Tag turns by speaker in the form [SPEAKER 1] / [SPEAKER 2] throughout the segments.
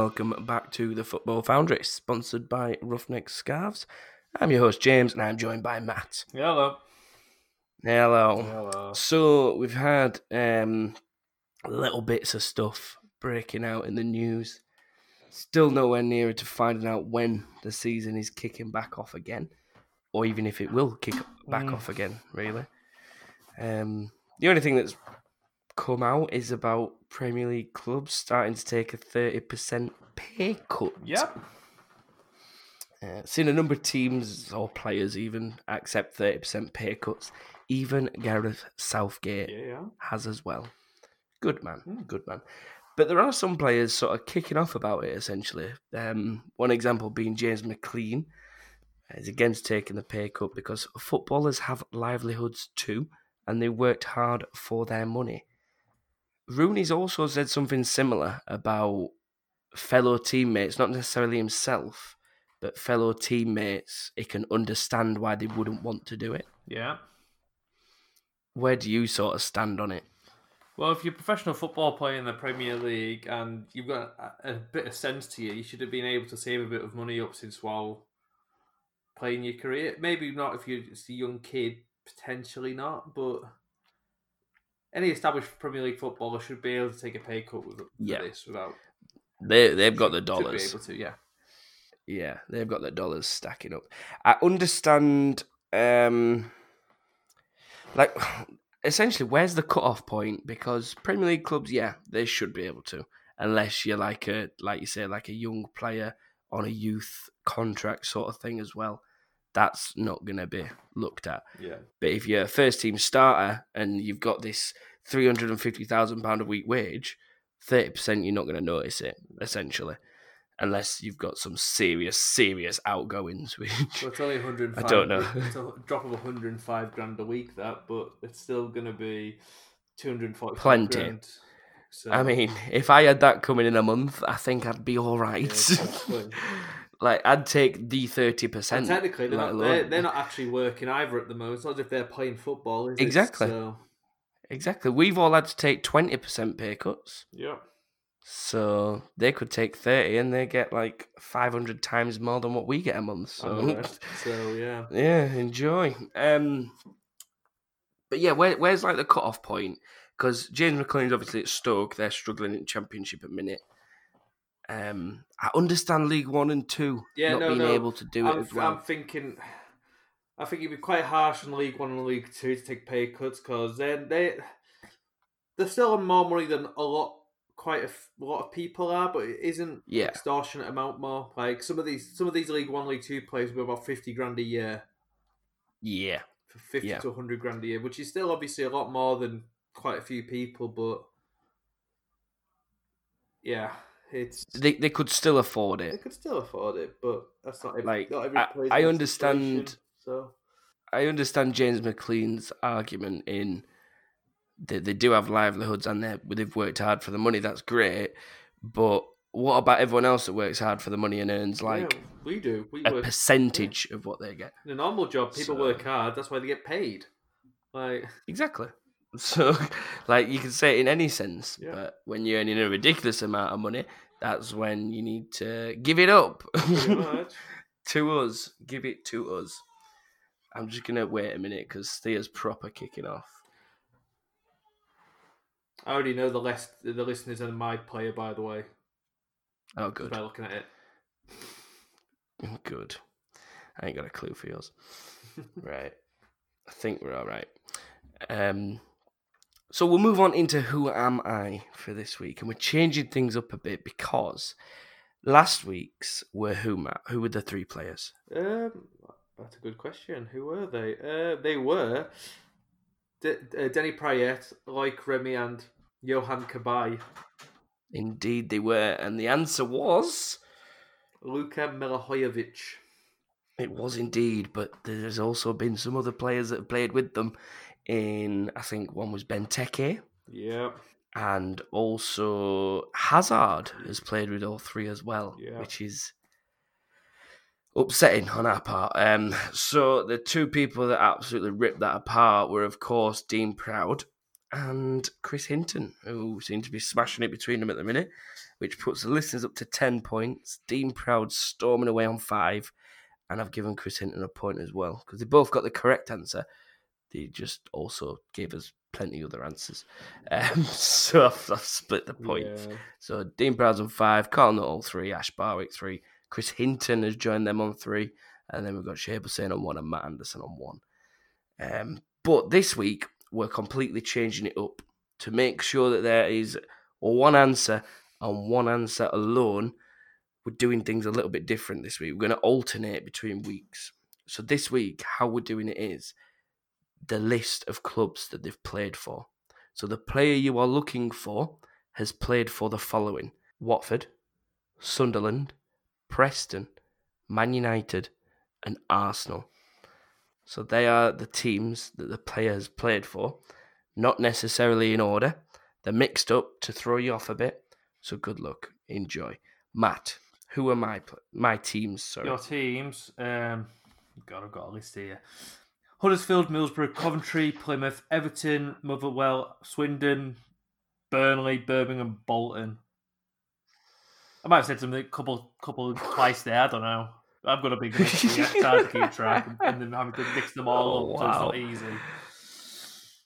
[SPEAKER 1] Welcome back to the Football Foundry, sponsored by Ruffneck Scarves. I'm your host James, and I'm joined by Matt.
[SPEAKER 2] Hello.
[SPEAKER 1] Hello.
[SPEAKER 2] Hello.
[SPEAKER 1] So we've had um, little bits of stuff breaking out in the news. Still nowhere nearer to finding out when the season is kicking back off again, or even if it will kick back
[SPEAKER 2] Mm.
[SPEAKER 1] off again. Really, um, the only thing that's come out is about Premier League clubs starting to take a thirty percent pay cut.
[SPEAKER 2] Yep.
[SPEAKER 1] Uh, seen a number of teams or players even accept 30% pay cuts. Even Gareth Southgate
[SPEAKER 2] Yeah.
[SPEAKER 1] has as well. Good man,
[SPEAKER 2] Hmm.
[SPEAKER 1] good man. But there are some players sort of kicking off about it, essentially. Um, one example being James McLean. He's against taking the pay cut because footballers have livelihoods too, and they worked hard for their money. Rooney's also said something similar about fellow teammates, not necessarily himself, but fellow teammates. He can understand why they wouldn't want to do it.
[SPEAKER 2] Yeah.
[SPEAKER 1] Where do you sort of stand on it?
[SPEAKER 2] Well, if you're a professional football player in the Premier League and you've got a, a bit of sense to you, you should have been able to save a bit of money up since while playing your career. Maybe not if you're just a young kid, potentially not, but any established Premier League footballer should be able to take a pay cut with
[SPEAKER 1] Yeah.
[SPEAKER 2] this without.
[SPEAKER 1] They they've got the dollars.
[SPEAKER 2] Be able to, yeah.
[SPEAKER 1] Yeah, they've got the dollars stacking up. I understand, um, like, essentially, where's the cut-off point? Because Premier League clubs, yeah, they should be able to, unless you're like a, like you say, like a young player on a youth contract sort of thing as well. That's not going to be looked at.
[SPEAKER 2] Yeah.
[SPEAKER 1] But if you're a first team starter and you've got this three hundred and fifty thousand pound a week wage, thirty percent you're not going to notice it essentially, unless you've got some serious, serious outgoings. Which
[SPEAKER 2] Well, it's only 105.
[SPEAKER 1] I don't know.
[SPEAKER 2] It's a drop of 105 grand a week, that, but it's still going to be 240
[SPEAKER 1] Plenty.
[SPEAKER 2] Grand. So,
[SPEAKER 1] I mean, if I had that coming in a month, I think I'd be all right.
[SPEAKER 2] yeah,
[SPEAKER 1] like I'd take the thirty
[SPEAKER 2] And
[SPEAKER 1] percent.
[SPEAKER 2] technically, they're not, they're, they're not actually working either at the moment. It's not as if they're playing football, is it?
[SPEAKER 1] Exactly.
[SPEAKER 2] So,
[SPEAKER 1] Exactly. We've all had to take twenty percent pay cuts.
[SPEAKER 2] yeah.
[SPEAKER 1] So they could take thirty and they get like five hundred times more than what we get a month. So
[SPEAKER 2] So, yeah.
[SPEAKER 1] Yeah, enjoy. Um, but yeah, where, where's like the cut off point? Because James McLean's obviously at Stoke. They're struggling in Championship at minute. Um, I understand League One and Two
[SPEAKER 2] Yeah,
[SPEAKER 1] not
[SPEAKER 2] no,
[SPEAKER 1] being
[SPEAKER 2] no.
[SPEAKER 1] able to do it
[SPEAKER 2] I'm,
[SPEAKER 1] as well.
[SPEAKER 2] I'm thinking. I think it'd be quite harsh in League One and League Two to take pay cuts because then they they're still on more money than a lot, quite a, f- a lot of people are, but it isn't
[SPEAKER 1] Yeah.
[SPEAKER 2] extortionate amount more. Like some of these, some of these League One, League Two players were about fifty grand a year
[SPEAKER 1] Yeah,
[SPEAKER 2] for fifty
[SPEAKER 1] Yeah.
[SPEAKER 2] to hundred grand a year, which is still obviously a lot more than quite a few people, but yeah, it's
[SPEAKER 1] they they could still afford it.
[SPEAKER 2] they could still afford it, but that's not every,
[SPEAKER 1] Like,
[SPEAKER 2] not every
[SPEAKER 1] I- I understand-
[SPEAKER 2] So
[SPEAKER 1] I understand James McLean's argument in that they do have livelihoods and they they've worked hard for the money. That's great, but what about everyone else that works hard for the money and earns like
[SPEAKER 2] yeah, we do. We
[SPEAKER 1] a
[SPEAKER 2] work
[SPEAKER 1] percentage of what they get?
[SPEAKER 2] in a normal job. People
[SPEAKER 1] So-
[SPEAKER 2] work hard. That's why they get paid. Like
[SPEAKER 1] Exactly. So, like, you can say it in any sense,
[SPEAKER 2] Yeah.
[SPEAKER 1] but when you're earning a ridiculous amount of money, that's when you need to give it up to us. Give it to us. I'm just gonna wait a minute because Thea's proper kicking off.
[SPEAKER 2] I already know the list. The listeners are my player, by the way.
[SPEAKER 1] Oh, good,
[SPEAKER 2] by looking at it.
[SPEAKER 1] good. I ain't got a clue for yours. right. I think we're all right. Um, so we'll move on into who am I for this week, and we're changing things up a bit because last week's were who Matt? Who were the three players?
[SPEAKER 2] Um, that's a good question. Who were they? Uh, they were D- uh, Denny Payet, Loic Remy, and Yohan Cabaye.
[SPEAKER 1] Indeed, they were, and the answer was
[SPEAKER 2] Luka Milivojevic.
[SPEAKER 1] it was indeed. But there's also been some other players that have played with them. In I think one was Benteke,
[SPEAKER 2] Yeah.
[SPEAKER 1] and also Hazard has played with all three as well,
[SPEAKER 2] Yeah.
[SPEAKER 1] which is upsetting on our part. Um, so the two people that absolutely ripped that apart were, of course, Dean Proud and Chris Hinton, who seem to be smashing it between them at the minute, which puts the listeners up to 10 points. Dean Proud storming away on five, and I've given Chris Hinton a point as well because they both got the correct answer. They just also gave us plenty other answers. Um, so I've, I've, split the points. Yeah. So Dean Proud's on five, Carl Nuttall three, Ash Barwick three, Chris Hinton has joined them on three, and then we've got Shea Hussein on one and Matt Anderson on one. Um, but this week we're completely changing it up to make sure that there is one answer and one answer alone. We're doing things a little bit different this week. We're going to alternate between weeks. So this week, how we're doing it is the list of clubs that they've played for. So the player you are looking for has played for the following Watford, Sunderland, Preston, Man United, and Arsenal. So they are the teams that the player has played for, not necessarily in order. They're mixed up to throw you off a bit. So good luck, enjoy. Matt, who are my my teams? Sorry,
[SPEAKER 2] your teams. Um, God, I've got a list here. Huddersfield, Middlesbrough, Coventry, Plymouth, Everton, Motherwell, Swindon, Burnley, Birmingham, Bolton. I might have said something a couple, couple twice there. I don't know. I've got a big list. It's hard to keep track, and then having to mix them all oh, up, wow. so it's not easy.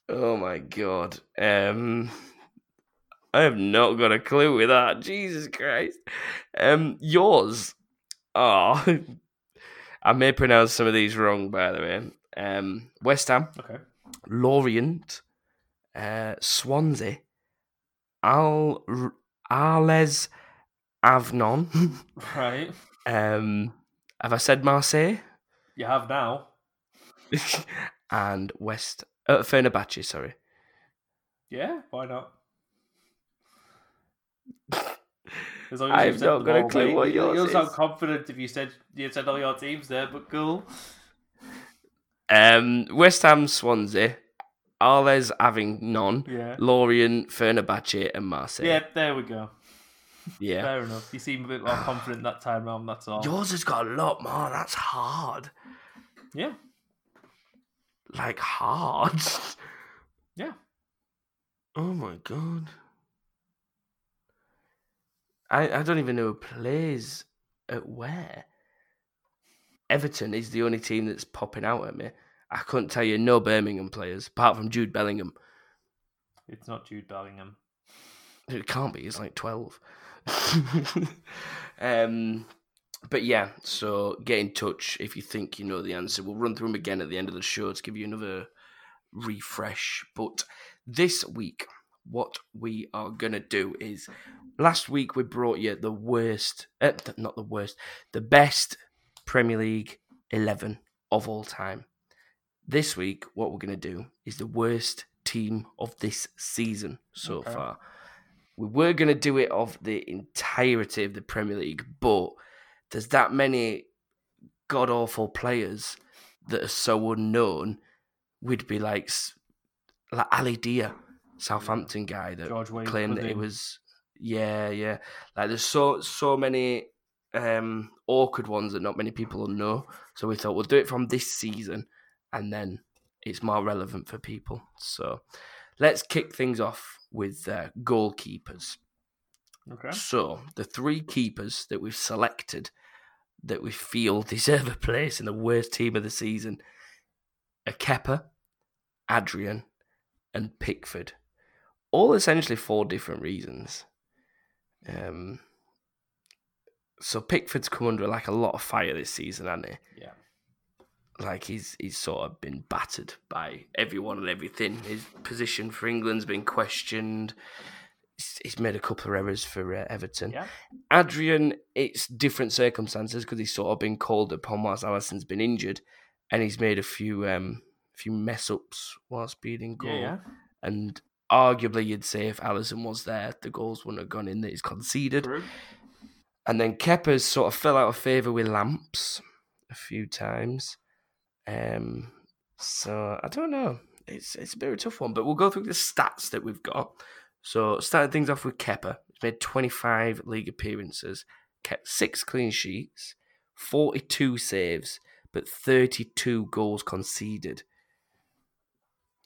[SPEAKER 1] Oh my god. Um, I have not got a clue with that. Jesus Christ. Um, yours. Oh, I may pronounce some of these wrong, by the way. Um, West Ham.
[SPEAKER 2] Okay.
[SPEAKER 1] Lorient. Uh, Swansea. Al Arles Avnon.
[SPEAKER 2] right.
[SPEAKER 1] Um, have I said Marseille?
[SPEAKER 2] You have now.
[SPEAKER 1] and West uh, Fenerbahce, sorry.
[SPEAKER 2] Yeah, why not?
[SPEAKER 1] I've not got a clue what yours
[SPEAKER 2] You'll
[SPEAKER 1] is.
[SPEAKER 2] sound confident if you said you said all your teams there, but cool.
[SPEAKER 1] Um, West Ham, Swansea, Arles Avignon,
[SPEAKER 2] yeah.
[SPEAKER 1] Lorient, Fenerbahce, and Marseille.
[SPEAKER 2] Yeah, there we go.
[SPEAKER 1] Yeah.
[SPEAKER 2] Fair enough. You seem a bit more confident that time round, that's all.
[SPEAKER 1] Yours has got a lot more. That's hard.
[SPEAKER 2] Yeah.
[SPEAKER 1] Like hard.
[SPEAKER 2] Yeah.
[SPEAKER 1] Oh my god. I, I don't even know who plays at where. Everton is the only team that's popping out at me. I couldn't tell you no Birmingham players apart from Jude Bellingham.
[SPEAKER 2] It's not Jude Bellingham.
[SPEAKER 1] It can't be. He's like twelve. um, but yeah, so get in touch if you think you know the answer. We'll run through them again at the end of the show to give you another refresh. But this week, what we are gonna do is last week we brought you the worst, uh, not the worst, the best Premier League eleven of all time. This week, what we're gonna do is the worst team of this season so okay. far we were going to do it of the entirety of the Premier League, but there's that many god awful players that are so unknown. We'd be like, like Ali Dia, Southampton guy that claimed that it was. Yeah, yeah. Like there's so so many um, awkward ones that not many people will know. So we thought we'll do it from this season, and then it's more relevant for people. So let's kick things off with uh, goalkeepers.
[SPEAKER 2] Okay.
[SPEAKER 1] So the three keepers that we've selected that we feel deserve a place in the worst team of the season are Kepa, Adrian, and Pickford. All essentially for different reasons. Um, so Pickford's come under like a lot of fire this season, hasn't he?
[SPEAKER 2] Yeah
[SPEAKER 1] like he's he's sort of been battered by everyone and everything. His position for England's been questioned. He's made a couple of errors for uh, Everton.
[SPEAKER 2] Yeah.
[SPEAKER 1] Adrian, it's different circumstances because he's sort of been called upon whilst Alisson's been injured, and he's made a few um few mess ups whilst being in goal.
[SPEAKER 2] Yeah, yeah.
[SPEAKER 1] And arguably, you'd say if Alisson was there, the goals wouldn't have gone in that he's conceded.
[SPEAKER 2] True.
[SPEAKER 1] And then Kepa's sort of fell out of favour with Lamps a few times. Um, so I don't know. It's it's a bit of a tough one, but we'll go through the stats that we've got. So starting things off with Kepa, he's made 25 league appearances, kept six clean sheets, 42 saves, but 32 goals conceded.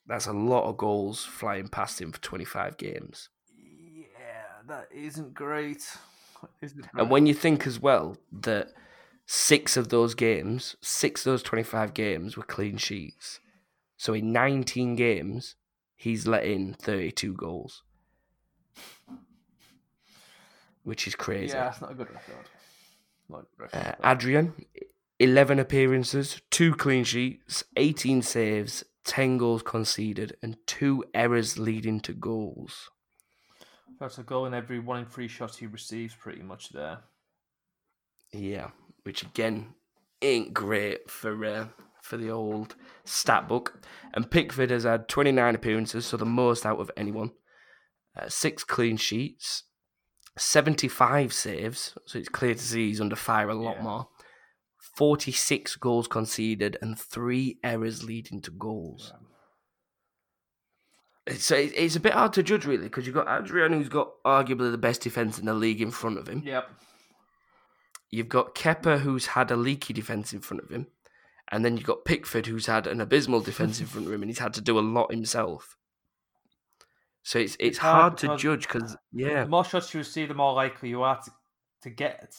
[SPEAKER 1] That's a lot of goals flying past him for 25 games.
[SPEAKER 2] Yeah, that isn't great. Isn't
[SPEAKER 1] And when you think as well that six of those games, six of those 25 games were clean sheets. So in 19 games, he's let in 32 goals, which is crazy.
[SPEAKER 2] yeah, it's not a good record. Not a good record.
[SPEAKER 1] Uh, Adrian, 11 appearances, two clean sheets, 18 saves, 10 goals conceded, and two errors leading to goals.
[SPEAKER 2] That's a goal in every one in three shots he receives, pretty much there.
[SPEAKER 1] Yeah, which again ain't great for uh, for the old stat book. And Pickford has had 29 appearances, so the most out of anyone. Uh, six clean sheets, 75 saves, so it's clear to see he's under fire a lot
[SPEAKER 2] Yeah.
[SPEAKER 1] more. 46 goals conceded and three errors leading to goals. So it- it's a bit hard to judge, really, because you've got Adrian, who's got arguably the best defence in the league in front of him.
[SPEAKER 2] Yep.
[SPEAKER 1] You've got Kepa, who's had a leaky defence in front of him. And then you've got Pickford, who's had an abysmal defence in front of him, and he's had to do a lot himself. So it's it's,
[SPEAKER 2] hard
[SPEAKER 1] hard, to judge because yeah,
[SPEAKER 2] The more shots you receive, the more likely you are to, to get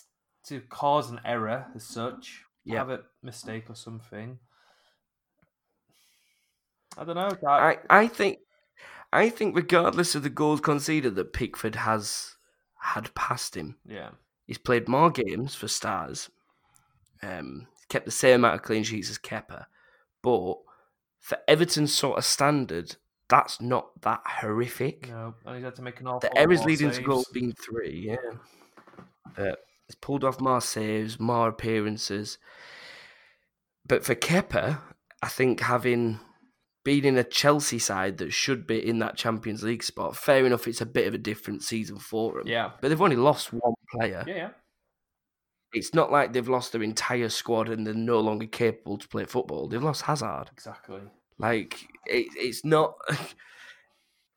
[SPEAKER 2] to cause an error as such.
[SPEAKER 1] Yeah.
[SPEAKER 2] Have a mistake or something. I don't know.
[SPEAKER 1] I, I think I think regardless of the goals conceded that Pickford has had passed him,
[SPEAKER 2] yeah.
[SPEAKER 1] He's played more games for Stars, um, kept the same amount of clean sheets as Kepa, but for Everton's sort of standard, that's not that horrific.
[SPEAKER 2] No, and he's had to make an awful
[SPEAKER 1] The errors leading to
[SPEAKER 2] saves.
[SPEAKER 1] goals being three, yeah. But he's pulled off more saves, more appearances. But for Kepa, I think having been in a Chelsea side that should be in that Champions League spot, fair enough, it's a bit of a different season for them.
[SPEAKER 2] Yeah.
[SPEAKER 1] But they've only lost one player.
[SPEAKER 2] Yeah, yeah.
[SPEAKER 1] It's not like they've lost their entire squad and they're no longer capable to play football. They've lost Hazard.
[SPEAKER 2] Exactly.
[SPEAKER 1] Like it, it's not.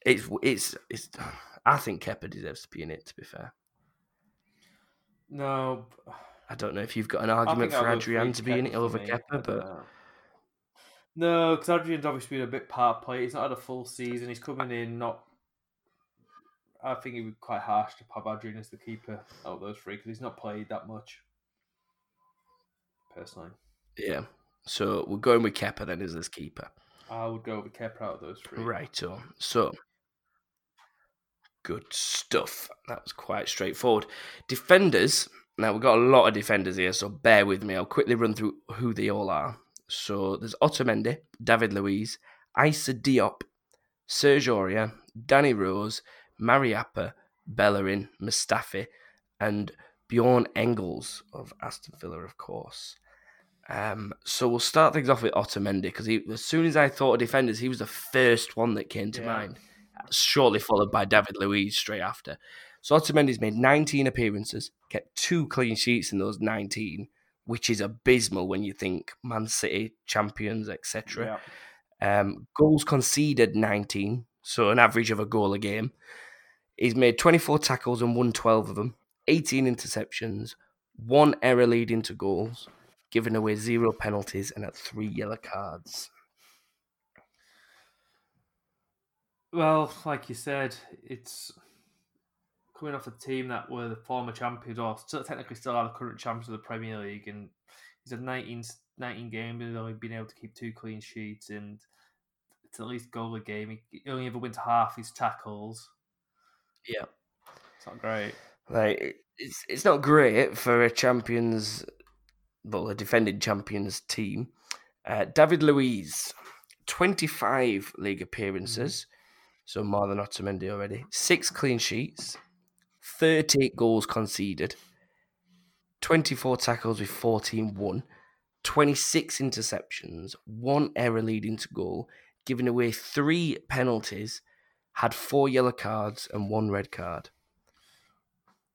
[SPEAKER 1] It's it's it's. I think Kepa deserves to be in it. To be fair.
[SPEAKER 2] No,
[SPEAKER 1] I don't know if you've got an argument for Adrian to be in it over
[SPEAKER 2] me. Kepa,
[SPEAKER 1] but
[SPEAKER 2] know. No, because Adrian's obviously been a bit part player. He's not had a full season. He's coming in not. I think it would be quite harsh to have Adrian as the keeper out of those three because he's not played that much. Personally,
[SPEAKER 1] yeah. So we're going with Kepa then as this keeper.
[SPEAKER 2] I would go with Kepa out of those three.
[SPEAKER 1] Right. So so good stuff. That was quite straightforward. Defenders. Now we've got a lot of defenders here, so bear with me. I'll quickly run through who they all are. So there's Otamendi, David Luiz, Issa Diop, Serge Aurier, Danny Rose, Mariappa, Bellerin, Mustafi, and Bjorn Engels of Aston Villa, of course. Um, so we'll start things off with Otamendi because as soon as I thought of defenders, he was the first one that came to
[SPEAKER 2] Yeah.
[SPEAKER 1] mind. Shortly followed by David Luiz straight after. So Otamendi's made 19 appearances, kept two clean sheets in those 19, which is abysmal when you think Man City champions, etc.
[SPEAKER 2] Yeah.
[SPEAKER 1] Um, goals conceded 19, so an average of a goal a game. He's made 24 tackles and won 12 of them, 18 interceptions, one error leading to goals, given away zero penalties, and had three yellow cards.
[SPEAKER 2] Well, like you said, it's coming off a team that were the former champions, or still technically still are the current champions of the Premier League, and he's had 19, 19 games and only been able to keep two clean sheets, and it's at least goal a game. He only ever wins half his tackles.
[SPEAKER 1] Yeah.
[SPEAKER 2] It's not great.
[SPEAKER 1] Like it's it's not great for a champions, well, a defending champions team. Uh, David Luiz, twenty five league appearances, so more than Otamendi already. Six clean sheets, thirty eight goals conceded, twenty four tackles with 14 won, twenty six interceptions, one error leading to goal, giving away three penalties, had four yellow cards and one red card.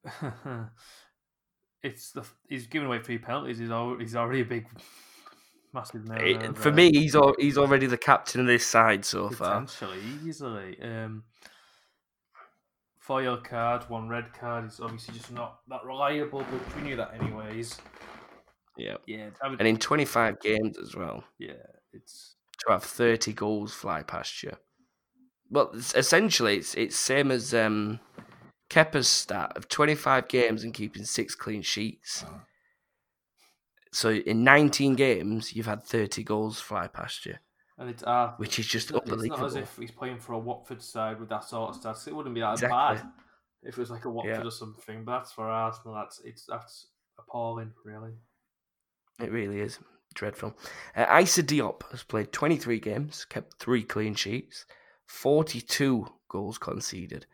[SPEAKER 2] it's the he's giving away three penalties. He's already, he's already a big, massive.
[SPEAKER 1] It- for me, he's al- he's already the captain of this side so far.
[SPEAKER 2] Potentially, easily. Um, four yellow card, one red card. He's obviously just not that reliable, but we knew that anyways.
[SPEAKER 1] Yeah,
[SPEAKER 2] Yeah, David,
[SPEAKER 1] and in 25 games as well.
[SPEAKER 2] yeah, it's
[SPEAKER 1] to have 30 goals fly past you. Well, it's, essentially, it's it's same as um, Kepa's stat of 25 games and keeping six clean sheets. So in 19 games, you've had 30 goals fly past you,
[SPEAKER 2] And it's uh,
[SPEAKER 1] which is just
[SPEAKER 2] it's not, it's
[SPEAKER 1] unbelievable.
[SPEAKER 2] not as if he's playing for a Watford side with that sort of stats. It wouldn't be that
[SPEAKER 1] Exactly.
[SPEAKER 2] bad if it was like a Watford
[SPEAKER 1] Yeah.
[SPEAKER 2] or something. But that's for Arsenal. That's it's that's appalling, really.
[SPEAKER 1] It really is dreadful. Uh, Issa Diop has played 23 games, kept three clean sheets, 42 goals conceded,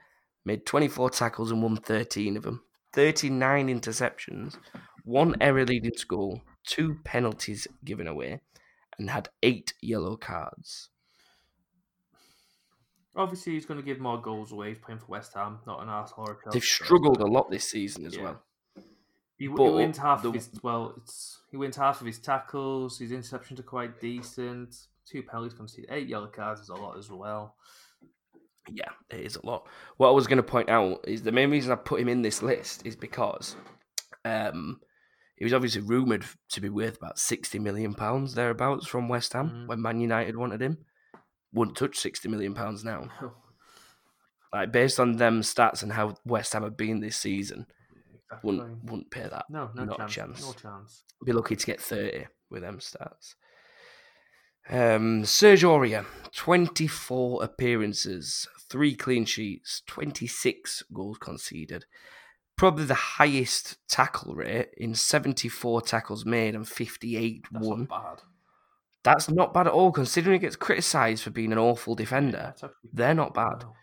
[SPEAKER 1] made 24 tackles and won 13 of them, 39 interceptions, one error leading to goal, two penalties given away, and had eight yellow cards.
[SPEAKER 2] Obviously, he's going to give more goals away. He's playing for West Ham, not an Arsenal or a.
[SPEAKER 1] They've struggled a lot this season as
[SPEAKER 2] Yeah.
[SPEAKER 1] well.
[SPEAKER 2] He, he wins half
[SPEAKER 1] the-
[SPEAKER 2] of his well. It's he wins half of his tackles. His interceptions are quite decent. Two penalties conceded, eight yellow cards is a lot as well.
[SPEAKER 1] Yeah, it is a lot. What I was going to point out is the main reason I put him in this list is because um, he was obviously rumoured to be worth about sixty million pounds thereabouts from West Ham
[SPEAKER 2] Mhm.
[SPEAKER 1] when Man United wanted him. Wouldn't touch sixty million pounds now. Like based on them stats and how West Ham have been this season,
[SPEAKER 2] exactly.
[SPEAKER 1] wouldn't wouldn't pay that.
[SPEAKER 2] No, no
[SPEAKER 1] not a
[SPEAKER 2] chance,
[SPEAKER 1] chance.
[SPEAKER 2] No chance.
[SPEAKER 1] Be lucky to get thirty with them stats. Um, Serge Aurier, 24 appearances, three clean sheets, 26 goals conceded. Probably the highest tackle rate in 74 tackles made and 58
[SPEAKER 2] That's
[SPEAKER 1] won.
[SPEAKER 2] not bad.
[SPEAKER 1] That's not bad at all, considering he gets criticised for being an awful defender.
[SPEAKER 2] Actually
[SPEAKER 1] They're not bad.
[SPEAKER 2] well.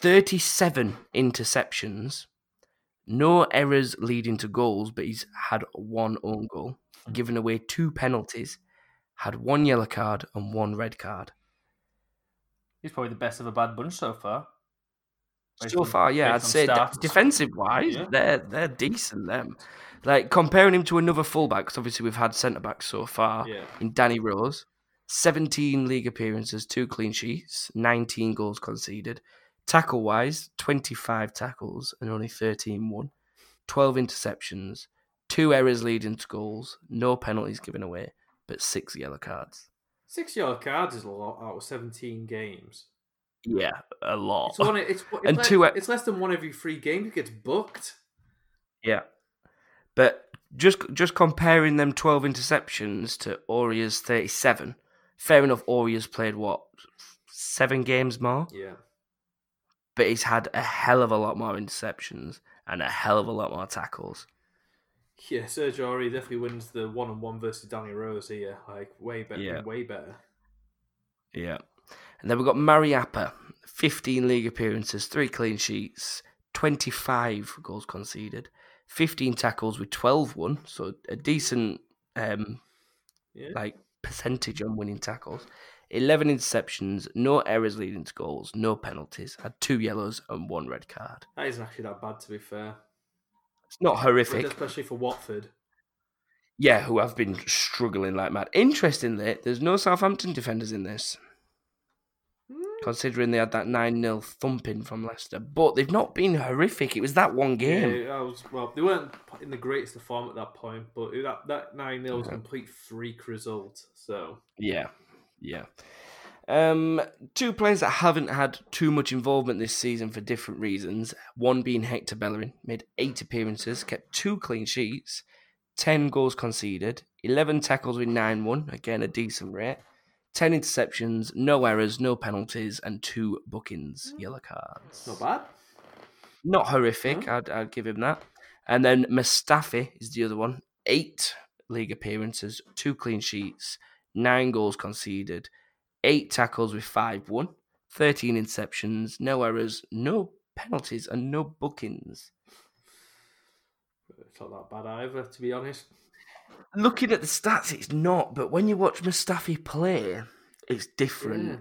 [SPEAKER 1] 37 interceptions, no errors leading to goals, but he's had one own goal,
[SPEAKER 2] Hmm.
[SPEAKER 1] given away two penalties, had one yellow card and one red card.
[SPEAKER 2] He's probably the best of a bad bunch so far. Based
[SPEAKER 1] so
[SPEAKER 2] on-
[SPEAKER 1] far, yeah, I'd say de- defensive wise,
[SPEAKER 2] Yeah.
[SPEAKER 1] they're they're decent. Them, like comparing him to another fullback, because obviously we've had centre backs so far
[SPEAKER 2] Yeah.
[SPEAKER 1] in Danny Rose, seventeen league appearances, two clean sheets, nineteen goals conceded. Tackle wise, twenty five tackles and only thirteen won, twelve interceptions, two errors leading to goals, no penalties given away, but six yellow cards.
[SPEAKER 2] Six yellow cards is a lot out of 17 games.
[SPEAKER 1] Yeah, a lot.
[SPEAKER 2] It's, one, it's, it's,
[SPEAKER 1] And
[SPEAKER 2] less,
[SPEAKER 1] two-
[SPEAKER 2] it's less than one every three games. He gets booked.
[SPEAKER 1] Yeah, but just just comparing them twelve interceptions to Aurier's thirty seven. Fair enough, Aurier's played what seven games more,
[SPEAKER 2] Yeah.
[SPEAKER 1] but he's had a hell of a lot more interceptions and a hell of a lot more tackles.
[SPEAKER 2] Yeah, Serge Aurier definitely wins the one on one versus Danny Rose here. Like, way better.
[SPEAKER 1] Yeah.
[SPEAKER 2] Way better.
[SPEAKER 1] Yeah, and then we've got Mariappa, fifteen league appearances, three clean sheets, twenty five goals conceded, fifteen tackles with twelve won, so a decent um,
[SPEAKER 2] Yeah.
[SPEAKER 1] like percentage on winning tackles. 11 interceptions, no errors leading to goals, no penalties, had two yellows and one red card.
[SPEAKER 2] That isn't actually that bad, to be fair.
[SPEAKER 1] It's not horrific.
[SPEAKER 2] Especially for Watford.
[SPEAKER 1] Yeah, who have been struggling like mad. Interestingly, there's no Southampton defenders in this, hmm. considering they had that 9 0 thumping from Leicester. But they've not been horrific. It was that one game.
[SPEAKER 2] Yeah, I was, well, they weren't in the greatest of form at that point, but that, that 9 0 was a complete freak result. So,
[SPEAKER 1] Yeah, yeah. Um, two players that haven't had too much involvement this season for different reasons. One being Hector Bellerin, made eight appearances, kept two clean sheets, ten goals conceded, eleven tackles with nine one, again a decent rate, ten interceptions, no errors, no penalties, and two bookings, yellow cards.
[SPEAKER 2] not bad.
[SPEAKER 1] Not horrific, I'd, I'd give him that. And then Mustafi is the other one. Eight league appearances, two clean sheets, nine goals conceded, eight tackles with five won, 13 interceptions, no errors, no penalties, and no bookings.
[SPEAKER 2] It's not that bad either, to be honest.
[SPEAKER 1] Looking at the stats, it's not, but when you watch Mustafi play, it's different.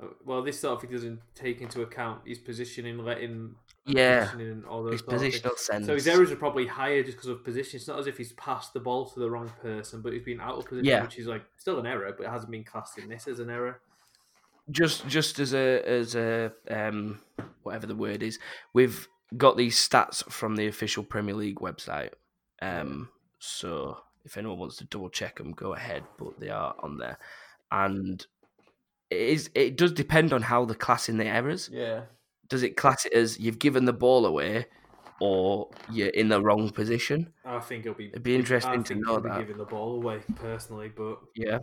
[SPEAKER 2] Yeah. Uh, Well, this sort of thing doesn't take into account his positioning, letting
[SPEAKER 1] Yeah,
[SPEAKER 2] positioning and all those
[SPEAKER 1] his
[SPEAKER 2] sort things.
[SPEAKER 1] positional sense.
[SPEAKER 2] So his errors are probably higher just because of position. It's not as if he's passed the ball to the wrong person, but he's been out of position,
[SPEAKER 1] Yeah.
[SPEAKER 2] which is like still an error, but it hasn't been classed in this as an error.
[SPEAKER 1] just just as a as a um whatever the word is, we've got these stats from the official Premier League website. Um, so if anyone wants to double check them, go ahead. But they are on there. and it is it does depend on how the class in the errors.
[SPEAKER 2] Yeah.
[SPEAKER 1] Does it class it as you've given the ball away, or you're in the wrong position?
[SPEAKER 2] I think it'll be.
[SPEAKER 1] It'd be interesting
[SPEAKER 2] I
[SPEAKER 1] to know that.
[SPEAKER 2] giving the ball away personally, but
[SPEAKER 1] Yeah.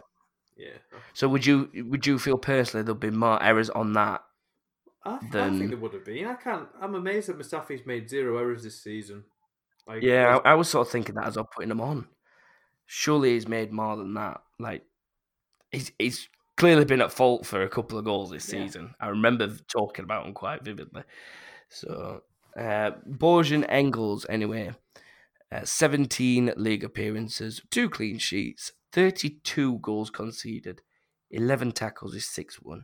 [SPEAKER 2] yeah,
[SPEAKER 1] So would you would you feel personally there'll be more errors on that?
[SPEAKER 2] I, I
[SPEAKER 1] Then-
[SPEAKER 2] think there would have been. I can't. I'm amazed that Mustafi's made zero errors this season. Like,
[SPEAKER 1] Yeah, I, I was sort of thinking that as I'm putting him on. Surely he's made more than that. Like he's he's clearly been at fault for a couple of goals this
[SPEAKER 2] Yeah.
[SPEAKER 1] season. I remember talking about him quite vividly. So uh Bjorn Engels anyway. Uh, 17 league appearances, two clean sheets, 32 goals conceded, 11 tackles is 6 1,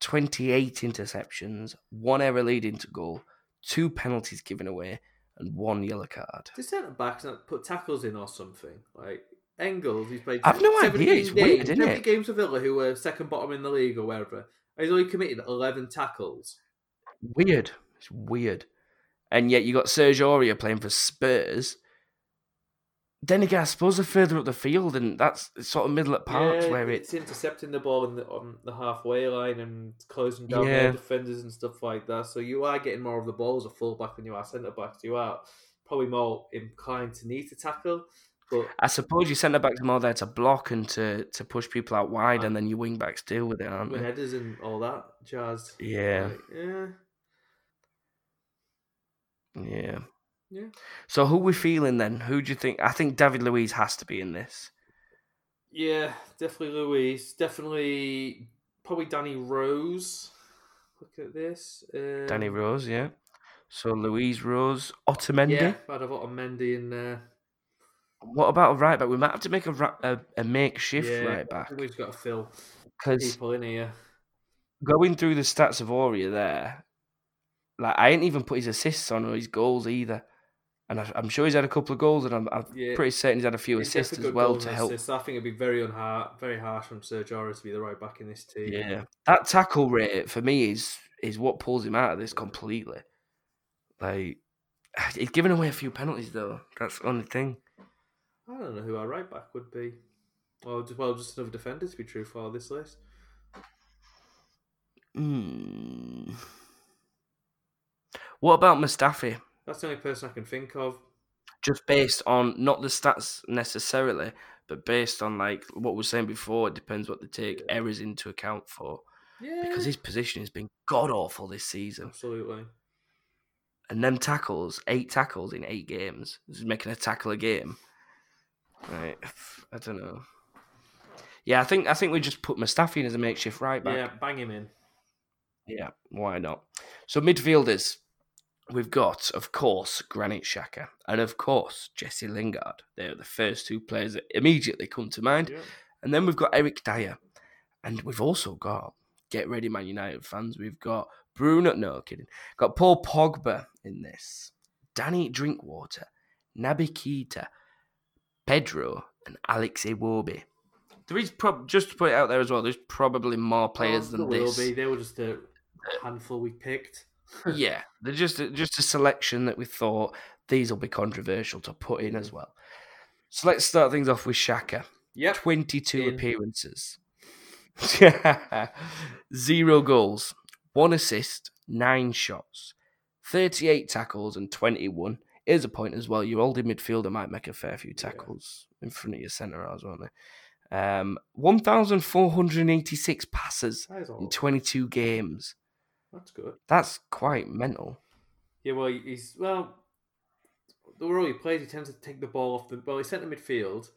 [SPEAKER 1] 28 interceptions, one error leading to goal, two penalties given away, and one yellow card.
[SPEAKER 2] The centre backs not put tackles in or something. Like Engels, he's played.
[SPEAKER 1] I've no idea,
[SPEAKER 2] 17
[SPEAKER 1] it's weird,
[SPEAKER 2] games,
[SPEAKER 1] isn't it?
[SPEAKER 2] games for Villa, who were second bottom in the league or wherever. He's only committed eleven tackles.
[SPEAKER 1] Weird. It's weird. And yet you got Serge Aurier playing for Spurs. Then again, I suppose they're further up the field, and that's sort of middle at parts
[SPEAKER 2] yeah,
[SPEAKER 1] where it's
[SPEAKER 2] it's intercepting the ball in the, on the halfway line and closing down
[SPEAKER 1] Yeah.
[SPEAKER 2] defenders and stuff like that. So you are getting more of the ball as a fullback than you are centre backs. You are probably more inclined to need to tackle, but
[SPEAKER 1] I suppose your centre backs are more there to block and to, to push people out wide, and then your wing backs deal with it, aren't
[SPEAKER 2] with
[SPEAKER 1] they?
[SPEAKER 2] headers and all that jazz.
[SPEAKER 1] Yeah,
[SPEAKER 2] like, yeah,
[SPEAKER 1] yeah.
[SPEAKER 2] yeah.
[SPEAKER 1] So who we feeling then? Who do you think? I think David Luiz has to be in this.
[SPEAKER 2] Yeah, definitely Luiz. Definitely, probably Danny Rose. Look at this. Um,
[SPEAKER 1] Danny Rose, yeah. So Luiz Rose, Otamendi.
[SPEAKER 2] Yeah, I'd have Otamendi in there.
[SPEAKER 1] What about a right back? We might have to make a ra- a, a makeshift
[SPEAKER 2] yeah,
[SPEAKER 1] right back
[SPEAKER 2] We've got to fill
[SPEAKER 1] because
[SPEAKER 2] people in here.
[SPEAKER 1] going through the stats of Aurier there, like I ain't even put his assists on or his goals either, and I, I'm sure he's had a couple of goals, and I'm, I'm
[SPEAKER 2] Yeah.
[SPEAKER 1] pretty certain he's had a few
[SPEAKER 2] He's
[SPEAKER 1] assists as well to help.
[SPEAKER 2] assists. I think it'd be very unhard, very harsh from Serge Aurier to be the right back in this team.
[SPEAKER 1] Yeah, that tackle rate for me is is what pulls him out of this completely. Like he's given away a few penalties though. That's the only thing.
[SPEAKER 2] I don't know who our right back would be. Or just, well, just another defender to be true for this list.
[SPEAKER 1] Hmm. What about Mustafi?
[SPEAKER 2] That's the only person I can think of.
[SPEAKER 1] Just based on not the stats necessarily, but based on like what we were saying before, it depends what they take
[SPEAKER 2] Yeah.
[SPEAKER 1] errors into account for.
[SPEAKER 2] Yeah,
[SPEAKER 1] Because his position has been god awful this season.
[SPEAKER 2] absolutely.
[SPEAKER 1] And them tackles, eight tackles in eight games. This is making a tackle a game. Right. I don't know. Yeah, I think I think we just put Mustafi in as a makeshift right back.
[SPEAKER 2] Yeah, bang him in.
[SPEAKER 1] Yeah, why not? So midfielders, we've got, of course, Granit Xhaka, and of course, Jesse Lingard. They're the first two players that immediately come to mind.
[SPEAKER 2] Yeah.
[SPEAKER 1] And then we've got Eric Dier, and we've also got, get ready, Man United fans, we've got Bruno, no kidding, got Paul Pogba in this, Danny Drinkwater, Naby Keita, Pedro, and Alex Iwobi. There is prob- just to put it out there as well. There's probably more players
[SPEAKER 2] Oh,
[SPEAKER 1] than
[SPEAKER 2] there
[SPEAKER 1] this.
[SPEAKER 2] Will be. They were just a handful we picked.
[SPEAKER 1] yeah, they're just a, just a selection that we thought these will be controversial to put in as well. So let's start things off with Xhaka.
[SPEAKER 2] Yep.
[SPEAKER 1] 22
[SPEAKER 2] In.
[SPEAKER 1] appearances. Zero goals, one assist, nine shots, 38 tackles, and 21. Here's a point as well. Your holding midfielder might make a fair few tackles in front of your centre halves, won't they? Um, 1,486 passes
[SPEAKER 2] is
[SPEAKER 1] in 22 games.
[SPEAKER 2] That's good.
[SPEAKER 1] That's quite mental.
[SPEAKER 2] Yeah, well, he's well. The role he plays, he tends to take the ball off the. Well, he's centre midfield.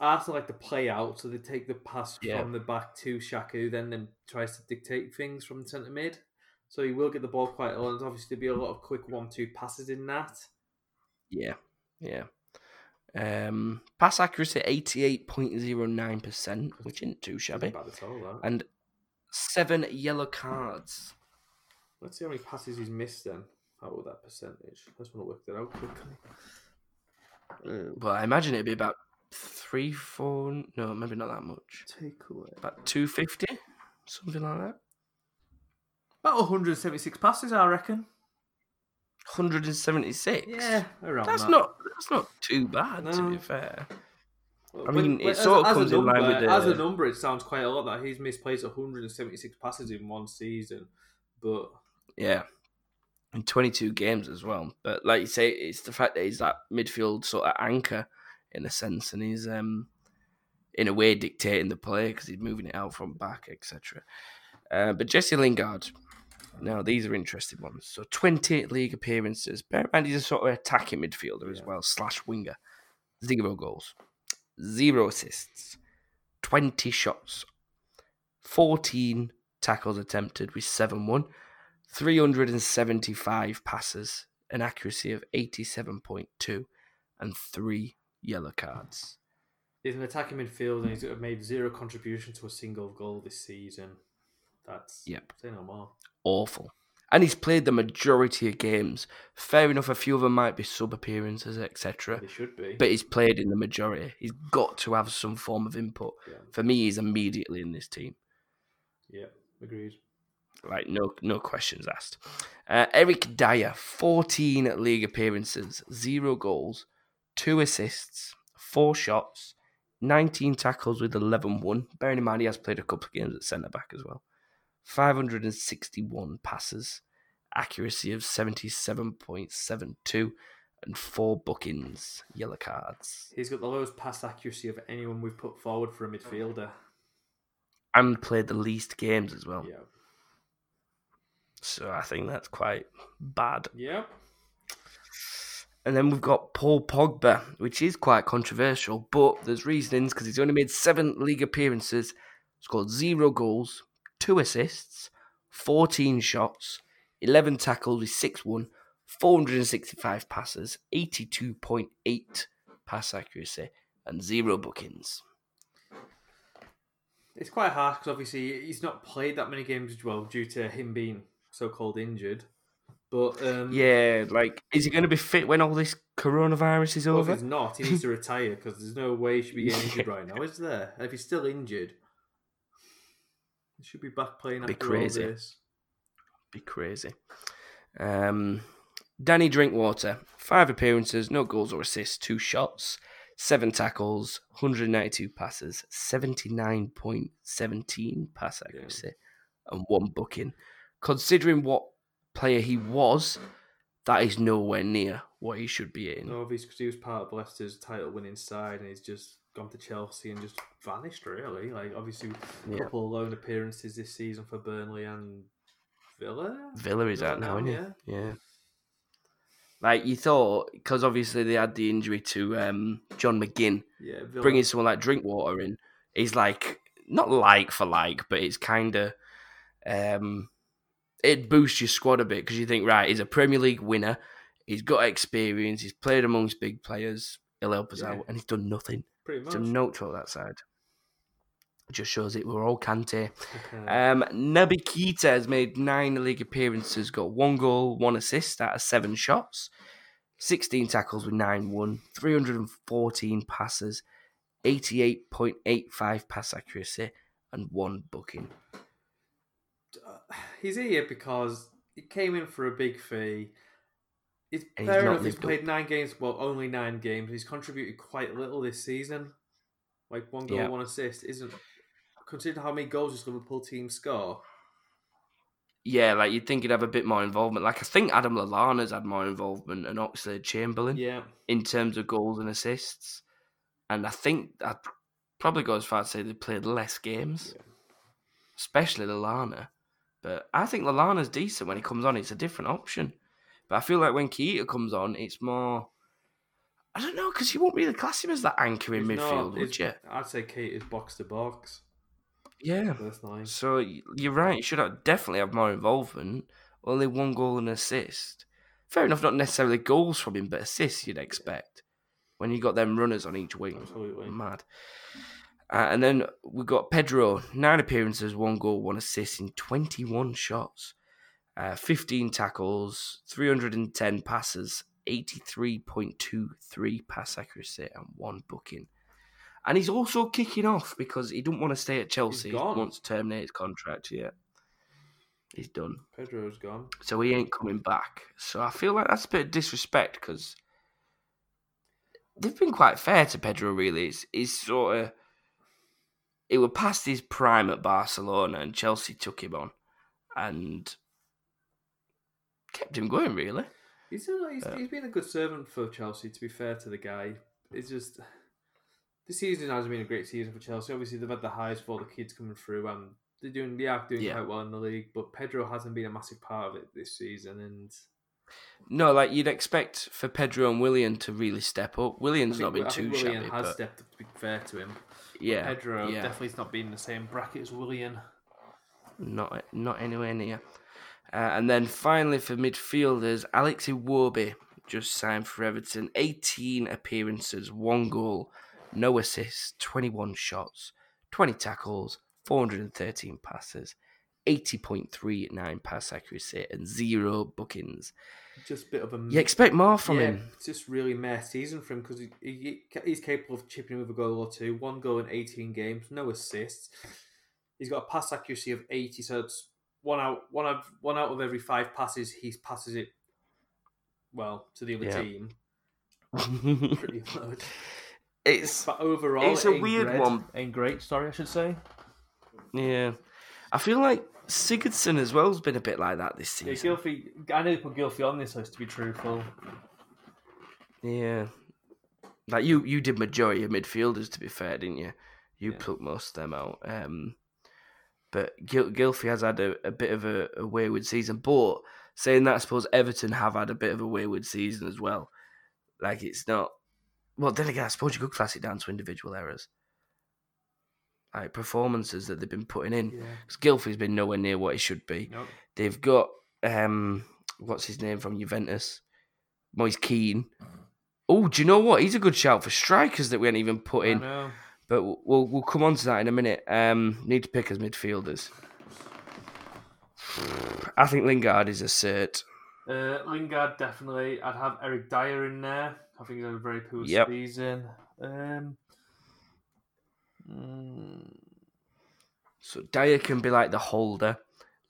[SPEAKER 2] Arsenal like to play out, so they take the pass
[SPEAKER 1] Yeah.
[SPEAKER 2] from the back to Xhaka, then then tries to dictate things from the centre mid. So he will get the ball quite a lot. There's obviously be a lot of quick one-two passes in that.
[SPEAKER 1] Yeah, yeah. Um, pass accuracy 88.09%, which isn't too shabby.
[SPEAKER 2] Isn't bad at all. That.
[SPEAKER 1] And seven yellow cards.
[SPEAKER 2] Let's see how many passes he's missed then. How about that percentage? I just want to work that out quickly.
[SPEAKER 1] Uh, well, I imagine it'd be about three, four, no, maybe not that much.
[SPEAKER 2] Take away.
[SPEAKER 1] About 250, something like that.
[SPEAKER 2] About 176 passes, I reckon.
[SPEAKER 1] 176.
[SPEAKER 2] Yeah, around
[SPEAKER 1] That's
[SPEAKER 2] that.
[SPEAKER 1] not that's not too bad to be fair. I mean, it
[SPEAKER 2] Well,
[SPEAKER 1] sort of comes
[SPEAKER 2] a
[SPEAKER 1] in line
[SPEAKER 2] number,
[SPEAKER 1] with
[SPEAKER 2] as a number. It sounds quite a lot that he's misplaced 176 passes in one season, but
[SPEAKER 1] Yeah. In 22 games as well. But like you say, it's the fact that he's that midfield sort of anchor in a sense, and he's um in a way dictating the play because he's moving it out from back, etc. Uh, but Jesse Lingard, now these are interesting ones. So 20 league appearances. Bear in mind he's a sort of attacking midfielder as well, slash winger. Zero goals, zero assists, 20 shots, 14 tackles attempted with 7 1, 375 passes, an accuracy of 87.2, and 3 yellow cards.
[SPEAKER 2] he's an attacking midfielder and he's made zero contribution to a single goal this season. That's
[SPEAKER 1] Yep.
[SPEAKER 2] say no more.
[SPEAKER 1] Awful. And he's played the majority of games. Fair enough, a few of them might be sub appearances, etc.
[SPEAKER 2] They should be.
[SPEAKER 1] But he's played in the majority. He's got to have some form of input.
[SPEAKER 2] yeah,
[SPEAKER 1] For me, he's immediately in this team.
[SPEAKER 2] yeah, agreed.
[SPEAKER 1] Right, no, no questions asked. Uh, Eric Dier, 14 league appearances, zero goals, two assists, four shots, 19 tackles with 11 1. Bearing in mind, he has played a couple of games at centre back as well. 561 passes, accuracy of 77.72, and four bookings, yellow cards.
[SPEAKER 2] He's got the lowest pass accuracy of anyone we've put forward for a midfielder.
[SPEAKER 1] And played the least games as well.
[SPEAKER 2] Yeah,
[SPEAKER 1] So I think that's quite bad.
[SPEAKER 2] yeah.
[SPEAKER 1] And then we've got Paul Pogba, which is quite controversial, but there's reasonings because he's only made seven league appearances, scored zero goals, two assists, 14 shots, 11 tackles with 6 1, 465 passes, 82.8 pass accuracy, and zero bookings.
[SPEAKER 2] It's quite harsh because obviously he's not played that many games as well due to him being so-called injured. But um,
[SPEAKER 1] Yeah, like, is he going to be fit when all this coronavirus is
[SPEAKER 2] well, if
[SPEAKER 1] over?
[SPEAKER 2] he's not, he needs to retire because there's no way he should be getting injured right now, is there? And if he's still injured, he should be back playing
[SPEAKER 1] Be crazy. be crazy. Um, Danny Drinkwater, five appearances, no goals or assists, two shots, seven tackles, 192 passes, 79.17 pass accuracy, and one booking. Considering what player he was, that is nowhere near what he should be in.
[SPEAKER 2] No, obviously because he was part of Leicester's title-winning side, and he's just gone to Chelsea and just vanished. Really, like obviously a
[SPEAKER 1] Yeah.
[SPEAKER 2] couple of lone appearances this season for Burnley and Villa.
[SPEAKER 1] Villa is out now, isn't he? Yeah. Like you thought, because obviously they had the injury to um, John McGinn.
[SPEAKER 2] Yeah, Villa.
[SPEAKER 1] bringing someone like Drinkwater in is like not like for like, but it's kind of um, it boosts your squad a bit because you think right, he's a Premier League winner, he's got experience, he's played amongst big players, he'll help us
[SPEAKER 2] Yeah.
[SPEAKER 1] out, and he's done nothing.
[SPEAKER 2] Pretty much.
[SPEAKER 1] no to that side. It just shows it we're all Kante.
[SPEAKER 2] Okay.
[SPEAKER 1] Um, Naby Keita has made nine league appearances, got one goal, one assist out of seven shots, 16 tackles with 9 1, 314 passes, 88.85 pass accuracy, and one booking.
[SPEAKER 2] he's here because he came in for a big fee. It's
[SPEAKER 1] And he's
[SPEAKER 2] fair
[SPEAKER 1] not
[SPEAKER 2] enough. He's
[SPEAKER 1] lived up.
[SPEAKER 2] played nine games. Well, only nine games. He's contributed quite little this season. Like one goal,
[SPEAKER 1] Yeah.
[SPEAKER 2] one assist isn't. Considering how many goals this Liverpool team score,
[SPEAKER 1] Yeah, like you'd think he'd have a bit more involvement. Like I think Adam Lallana's had more involvement and Oxlade Chamberlain
[SPEAKER 2] yeah,
[SPEAKER 1] in terms of goals and assists. And I think I'd probably go as far as say they played less games.
[SPEAKER 2] Yeah.
[SPEAKER 1] especially Lallana. But I think Lallana's decent when he comes on. It's a different option. But I feel like when Keita comes on, it's more. I don't know because you won't really class him as that anchor in
[SPEAKER 2] He's
[SPEAKER 1] midfield,
[SPEAKER 2] not-
[SPEAKER 1] would you?
[SPEAKER 2] I'd say is box to box.
[SPEAKER 1] Yeah. So you're right. You should have, definitely have more involvement. Only one goal and assist. Fair enough, not necessarily goals from him, but assists you'd expect when you got them runners on each wing.
[SPEAKER 2] absolutely.
[SPEAKER 1] Mad. Uh, and then we've got Pedro, nine appearances, one goal, one assist in 21 shots, uh, 15 tackles, 310 passes, 83.23 pass accuracy, and one booking. And he's also kicking off because he don't want to stay at Chelsea. He wants to terminate his contract. Yeah, he's done.
[SPEAKER 2] Pedro's gone.
[SPEAKER 1] So he ain't coming back. So I feel like that's a bit of disrespect because they've been quite fair to Pedro. Really, it's, it's sort of it was past his prime at Barcelona, and Chelsea took him on and kept him going. Really,
[SPEAKER 2] He's, a, he's, he's been a good servant for Chelsea. To be fair to the guy, it's just this season hasn't been a great season for Chelsea. Obviously, they've had the highs for all the kids coming through, and they're doing they are doing
[SPEAKER 1] Yeah.
[SPEAKER 2] quite well in the league. But Pedro hasn't been a massive part of it this season, and
[SPEAKER 1] no, like you'd expect for Pedro and Willian to really step up. Willian's not been
[SPEAKER 2] I
[SPEAKER 1] too
[SPEAKER 2] think Willian
[SPEAKER 1] shabby,
[SPEAKER 2] has
[SPEAKER 1] but
[SPEAKER 2] stepped up. To be fair to him,
[SPEAKER 1] yeah,
[SPEAKER 2] Pedro
[SPEAKER 1] yeah.
[SPEAKER 2] definitely has not been in the same bracket as Willian.
[SPEAKER 1] not not anywhere near. Uh, and then finally for midfielders, Alex Iwobi just signed for Everton. 18 appearances, one goal, no assists, 21 shots, 20 tackles, 413 passes, 80.39 pass accuracy, and zero bookings.
[SPEAKER 2] Just a bit of a
[SPEAKER 1] You expect more from
[SPEAKER 2] yeah,
[SPEAKER 1] him.
[SPEAKER 2] It's just really meh season for him because he, he, he's capable of chipping with a goal or two. One goal in 18 games, no assists. He's got a pass accuracy of 80, so it's one out one out one out of every five passes he passes it well to the other
[SPEAKER 1] Yeah.
[SPEAKER 2] team. Pretty
[SPEAKER 1] it's
[SPEAKER 2] But overall,
[SPEAKER 1] It's
[SPEAKER 2] it
[SPEAKER 1] a weird
[SPEAKER 2] great.
[SPEAKER 1] one.
[SPEAKER 2] Ain't great. Sorry, I should say.
[SPEAKER 1] yeah. I feel like Sigurdsson as well has been a bit like that this
[SPEAKER 2] Yeah,
[SPEAKER 1] season.
[SPEAKER 2] Gylfi. I nearly put Gylfi on this list to be truthful.
[SPEAKER 1] Yeah. Like you, you did majority of midfielders to be fair, didn't you? You
[SPEAKER 2] Yeah.
[SPEAKER 1] took most of them out. Um, but Gil- Gylfi has had a, a bit of a, a wayward season. But saying that, I suppose Everton have had a bit of a wayward season as well. Like it's not. Well, then again, I suppose you could class it down to individual errors, like performances that they've been putting in.
[SPEAKER 2] Yeah.
[SPEAKER 1] 'Cause Gylfi's been nowhere near what he should be.
[SPEAKER 2] Nope.
[SPEAKER 1] They've got um, what's his name from Juventus, Moise Kean. Oh, do you know what? He's a good shout for strikers that we ain't even put in. But we'll we'll come on to that in a minute. Um, need to pick as midfielders. I think Lingard is a cert.
[SPEAKER 2] Uh, Lingard definitely. I'd have Eric Dier in there. I think he's had a very poor
[SPEAKER 1] Yep.
[SPEAKER 2] season. Um, mm,
[SPEAKER 1] So Dier can be like the holder.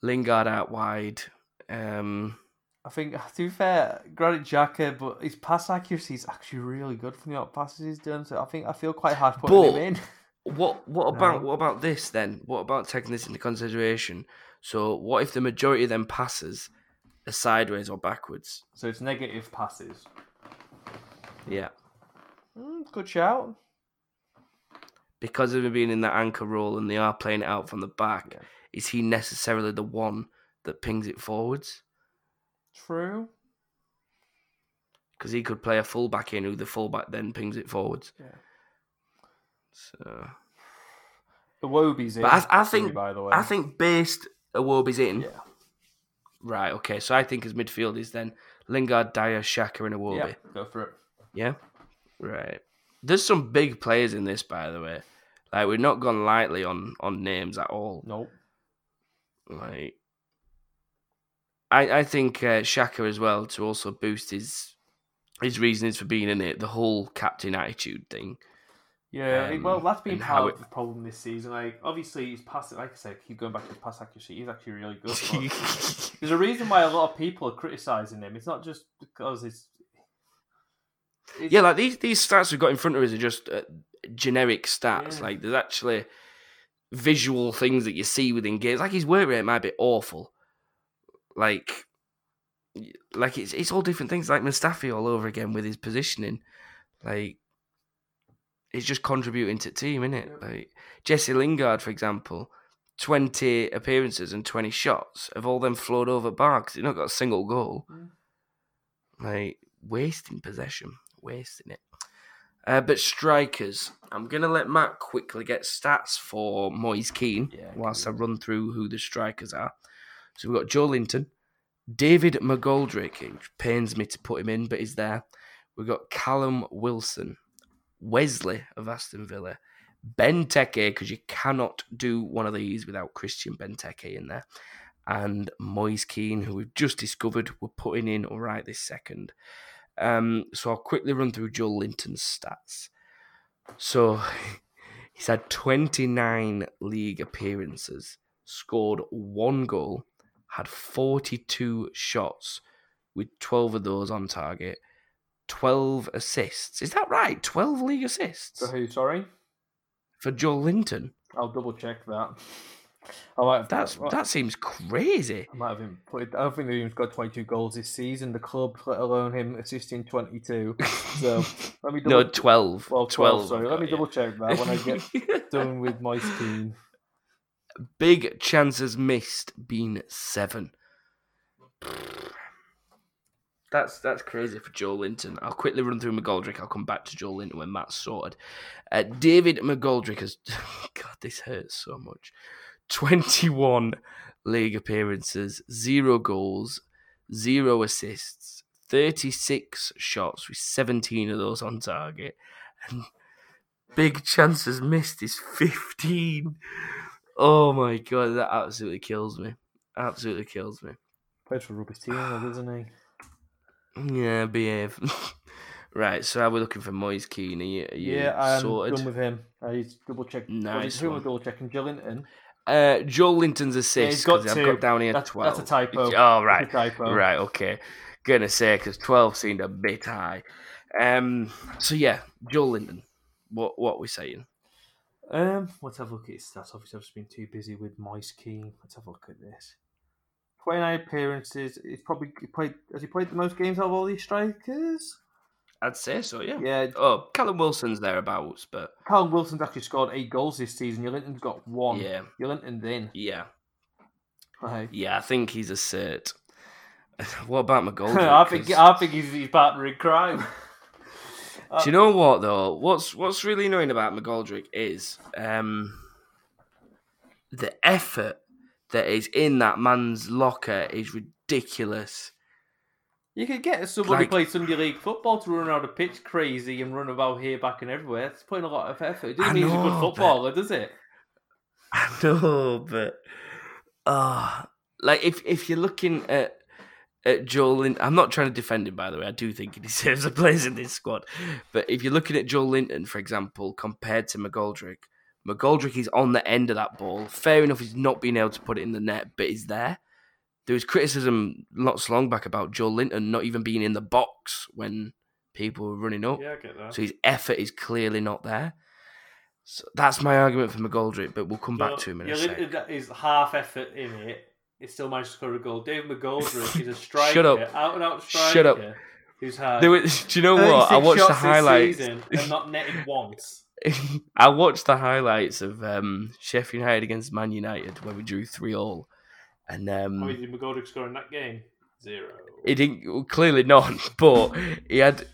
[SPEAKER 1] Lingard out wide. Um,
[SPEAKER 2] I think to be fair, Granit Xhaka, but his pass accuracy is actually really good from the out passes he's done. So I think I feel quite hard putting
[SPEAKER 1] But-
[SPEAKER 2] him in.
[SPEAKER 1] What what about
[SPEAKER 2] No.
[SPEAKER 1] what about this then? What about taking this into consideration? So what if the majority of them passes are sideways or backwards?
[SPEAKER 2] So it's negative passes.
[SPEAKER 1] Yeah.
[SPEAKER 2] Mm, good shout.
[SPEAKER 1] Because of him being in that anchor role and they are playing it out from the back,
[SPEAKER 2] Yeah.
[SPEAKER 1] is he necessarily the one that pings it forwards?
[SPEAKER 2] True.
[SPEAKER 1] Because he could play a fullback in who the fullback then pings it forwards.
[SPEAKER 2] Yeah.
[SPEAKER 1] So
[SPEAKER 2] Iwobi's in.
[SPEAKER 1] But I- I think-
[SPEAKER 2] by the way,
[SPEAKER 1] I think based Iwobi's in.
[SPEAKER 2] yeah,
[SPEAKER 1] Right, okay. So I think his midfield is then Lingard, Dier, Xhaka and Iwobi.
[SPEAKER 2] yeah, go for it.
[SPEAKER 1] Yeah. Right. There's some big players in this, by the way. Like we've not gone lightly on on names at all.
[SPEAKER 2] Nope.
[SPEAKER 1] Like, I I think uh, Xhaka as well to also boost his his reasons for being in it. The whole captain attitude thing.
[SPEAKER 2] Yeah, it- well,
[SPEAKER 1] Um,
[SPEAKER 2] that's been part
[SPEAKER 1] how
[SPEAKER 2] of the problem this season. Like, obviously, his pass, like I said, keep going back to his pass accuracy. He's actually really good. There's a reason why a lot of people are criticizing him. It's not just because it's. it's
[SPEAKER 1] yeah, like these these stats we've got in front of us are just uh, generic stats.
[SPEAKER 2] Yeah.
[SPEAKER 1] Like there's actually visual things that you see within games. Like his work rate might be awful. Like, like it's it's all different things. Like Mustafi all over again with his positioning. Like, it's just contributing to the team, innit?
[SPEAKER 2] Yep.
[SPEAKER 1] Like Jesse Lingard, for example. 20 appearances and 20 shots have all them flowed over bar because he's not got a single goal.
[SPEAKER 2] Mm.
[SPEAKER 1] Like, wasting possession, wasting it. Uh, but strikers, I'm going to let Matt quickly get stats for Moise Kean
[SPEAKER 2] Yeah,
[SPEAKER 1] whilst I run through who the strikers are. So we've got Joelinton, David McGoldrick, it pains me to put him in, but he's there. We've got Callum Wilson, Wesley of Aston Villa, Benteke, because you cannot do one of these without Christian Benteke in there, and Moise Kean, who we've just discovered we're putting in right this second. Um, so I'll quickly run through Joelinton's stats. So he's had 29 league appearances, scored one goal, had 42 shots, with 12 of those on target, 12 assists. Is that right? 12 league assists
[SPEAKER 2] For who? Sorry,
[SPEAKER 1] for Joelinton.
[SPEAKER 2] I'll double check that. I might have,
[SPEAKER 1] That's that seems crazy.
[SPEAKER 2] I might have him put. It, I don't think they've even got 22 goals this season. The club, let alone him assisting 22. So let me double.
[SPEAKER 1] No, 12.
[SPEAKER 2] well,
[SPEAKER 1] 12.
[SPEAKER 2] 12. Sorry, let me double check that when I get done with my team.
[SPEAKER 1] Big chances missed being seven. That's that's crazy for Joelinton. I'll quickly run through McGoldrick. I'll come back to Joelinton when Matt's sorted. Uh, David McGoldrick has God, this hurts so much. Twenty-one league appearances, zero goals, zero assists, thirty-six shots with seventeen of those on target, and big chances missed is fifteen. Oh my god, that absolutely kills me. Absolutely kills me.
[SPEAKER 2] Plays for rubbish team, doesn't he?
[SPEAKER 1] Yeah, behave. right, so are we looking for Moise Kean? Are you, are you
[SPEAKER 2] Yeah, I'm
[SPEAKER 1] sorted?
[SPEAKER 2] done with him. I double check.
[SPEAKER 1] Nice
[SPEAKER 2] Who am I double checking? Gillinton.
[SPEAKER 1] Uh, Joelinton's assist.
[SPEAKER 2] he's got
[SPEAKER 1] I've got down here
[SPEAKER 2] That's,
[SPEAKER 1] 12.
[SPEAKER 2] that's a typo.
[SPEAKER 1] Oh, right.
[SPEAKER 2] Typo.
[SPEAKER 1] Right, okay. Gonna say, because 12 seemed a bit high. Um, so yeah, Joelinton. What what we saying?
[SPEAKER 2] Um, let's have a look at his stats. Obviously, I've just been too busy with Moise Kean. Let's have a look at this. 29 appearances. He's probably he played. Has he played the most games out of all these strikers?
[SPEAKER 1] I'd say so, yeah.
[SPEAKER 2] Yeah.
[SPEAKER 1] Oh, Callum Wilson's thereabouts, but
[SPEAKER 2] Callum Wilson's actually scored eight goals this season. Linton's got one.
[SPEAKER 1] yeah,
[SPEAKER 2] Linton's in.
[SPEAKER 1] yeah,
[SPEAKER 2] Right.
[SPEAKER 1] yeah. I think he's a cert. What about McGoldrick?
[SPEAKER 2] I think I think he's his partner in crime.
[SPEAKER 1] Do you know what though? What's what's really annoying about McGoldrick is um, the effort that is in that man's locker is ridiculous.
[SPEAKER 2] You could get somebody
[SPEAKER 1] Like-
[SPEAKER 2] who plays Sunday League football to run around the pitch crazy and run about here, back, and everywhere. It's putting a lot of effort. It doesn't
[SPEAKER 1] I
[SPEAKER 2] mean he's a
[SPEAKER 1] know,
[SPEAKER 2] good
[SPEAKER 1] but-
[SPEAKER 2] footballer, does it?
[SPEAKER 1] I know, but ah, like if if you're looking at at Joel, Lin- I'm not trying to defend him by the way. I do think he deserves a place in this squad. But if you're looking at Joelinton, for example, compared to McGoldrick, McGoldrick is on the end of that ball. Fair enough, he's not being able to put it in the net, but he's there. There was criticism not so long back about Joelinton not even being in the box when people were running up.
[SPEAKER 2] Yeah, I get that.
[SPEAKER 1] So his effort is clearly not there. So that's my argument for McGoldrick, but we'll come back to him in a sec.
[SPEAKER 2] Linton is half effort in it. He still managed to score a goal. David McGoldrick is a striker,
[SPEAKER 1] Shut up.
[SPEAKER 2] out and out striker.
[SPEAKER 1] Shut up.
[SPEAKER 2] Who's had
[SPEAKER 1] There was, do you know what? I watched the highlights.
[SPEAKER 2] season and not netted once.
[SPEAKER 1] I watched the highlights of um, Sheffield United against Man United where we drew three all, and um,
[SPEAKER 2] How many did McGoldrick score in that game? Zero.
[SPEAKER 1] He didn't well, clearly not, but he had.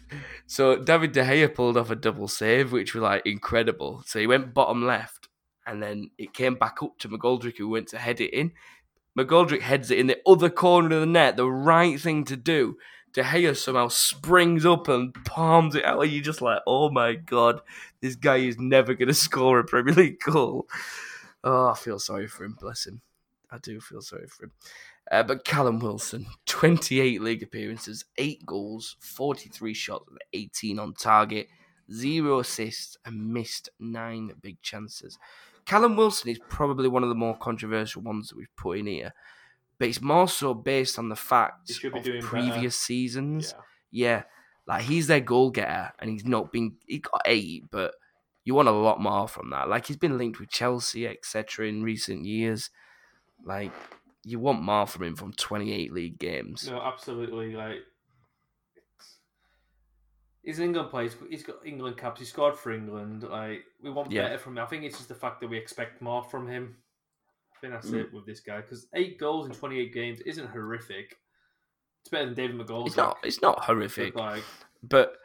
[SPEAKER 1] So David De Gea pulled off a double save, which was like incredible. So he went bottom left, and then it came back up to McGoldrick, who went to head it in. McGoldrick heads it in the other corner of the net, the right thing to do. De Gea somehow springs up and palms it out, you're just like, oh my god, this guy is never going to score a Premier League goal. Oh, I feel sorry for him, bless him. I do feel sorry for him. Uh, but Callum Wilson, 28 league appearances, 8 goals, 43 shots, with 18 on target, 0 assists, and missed 9 big chances. Callum Wilson is probably one of the more controversial ones that we've put in here, but it's more so based on the fact
[SPEAKER 2] He should be
[SPEAKER 1] of
[SPEAKER 2] doing better.
[SPEAKER 1] previous seasons.
[SPEAKER 2] Yeah.
[SPEAKER 1] Yeah, like he's their goal getter, and he's not been. He got eight, but you want a lot more from that. Like he's been linked with Chelsea, etc. in recent years. Like you want more from him from 28 league games.
[SPEAKER 2] No, absolutely. Like, he's an England player. He's got- He's got England caps. He scored for England. Like, we want
[SPEAKER 1] Yeah.
[SPEAKER 2] better from him. I think it's just the fact that we expect more from him. I think that's
[SPEAKER 1] Mm.
[SPEAKER 2] it with this guy. Because eight goals in 28 games isn't horrific. It's better than David McGoldrick.
[SPEAKER 1] It's not. It's not
[SPEAKER 2] but,
[SPEAKER 1] horrific,
[SPEAKER 2] Like,
[SPEAKER 1] but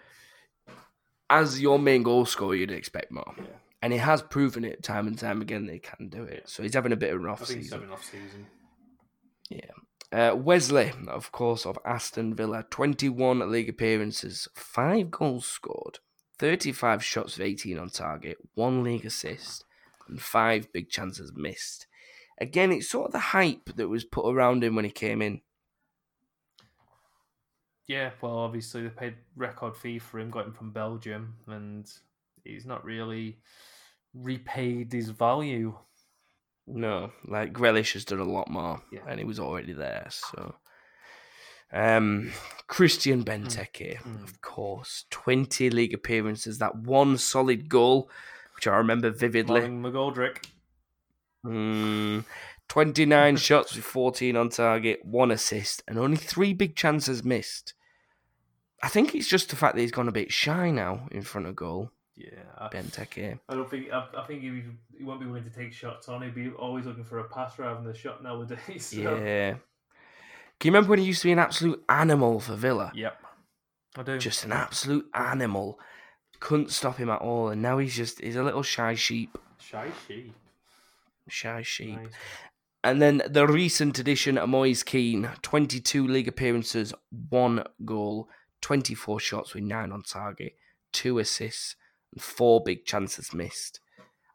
[SPEAKER 1] as your main goal scorer, you'd expect more.
[SPEAKER 2] Yeah.
[SPEAKER 1] And he has proven it time and time again they can do it. So he's having a bit of an off
[SPEAKER 2] I think
[SPEAKER 1] season.
[SPEAKER 2] off season.
[SPEAKER 1] Uh, Wesley, of course, of Aston Villa, 21 league appearances, 5 goals scored, 35 shots of 18 on target, 1 league assist, and 5 big chances missed. Again, it's sort of the hype that was put around him when he came in.
[SPEAKER 2] Yeah, well, obviously they paid record fee for him, got him from Belgium, and he's not really repaid his value.
[SPEAKER 1] No, like Grealish has done a lot more,
[SPEAKER 2] Yeah.
[SPEAKER 1] and he was already there. So, um, Christian Benteke, of course. 20 league appearances, that one solid goal, which I remember vividly.
[SPEAKER 2] McGoldrick.
[SPEAKER 1] Mm, 29 shots with 14 on target, one assist, and only three big chances missed. I think it's just the fact that he's gone a bit shy now in front of goal,
[SPEAKER 2] Yeah, I,
[SPEAKER 1] Benteke.
[SPEAKER 2] I don't think. I, I think he, he won't be willing to take shots on. He'd be always looking for a pass rather than a shot nowadays. So.
[SPEAKER 1] Yeah. Can you remember when he used to be an absolute animal for Villa?
[SPEAKER 2] Yep. I do.
[SPEAKER 1] Just an absolute animal. Couldn't stop him at all, and now he's just he's a little shy sheep.
[SPEAKER 2] shy sheep.
[SPEAKER 1] Shy sheep.
[SPEAKER 2] Nice.
[SPEAKER 1] And then the recent addition, Moise Kean, 22 league appearances, one goal, 24 shots with nine on target, two assists, and four big chances missed.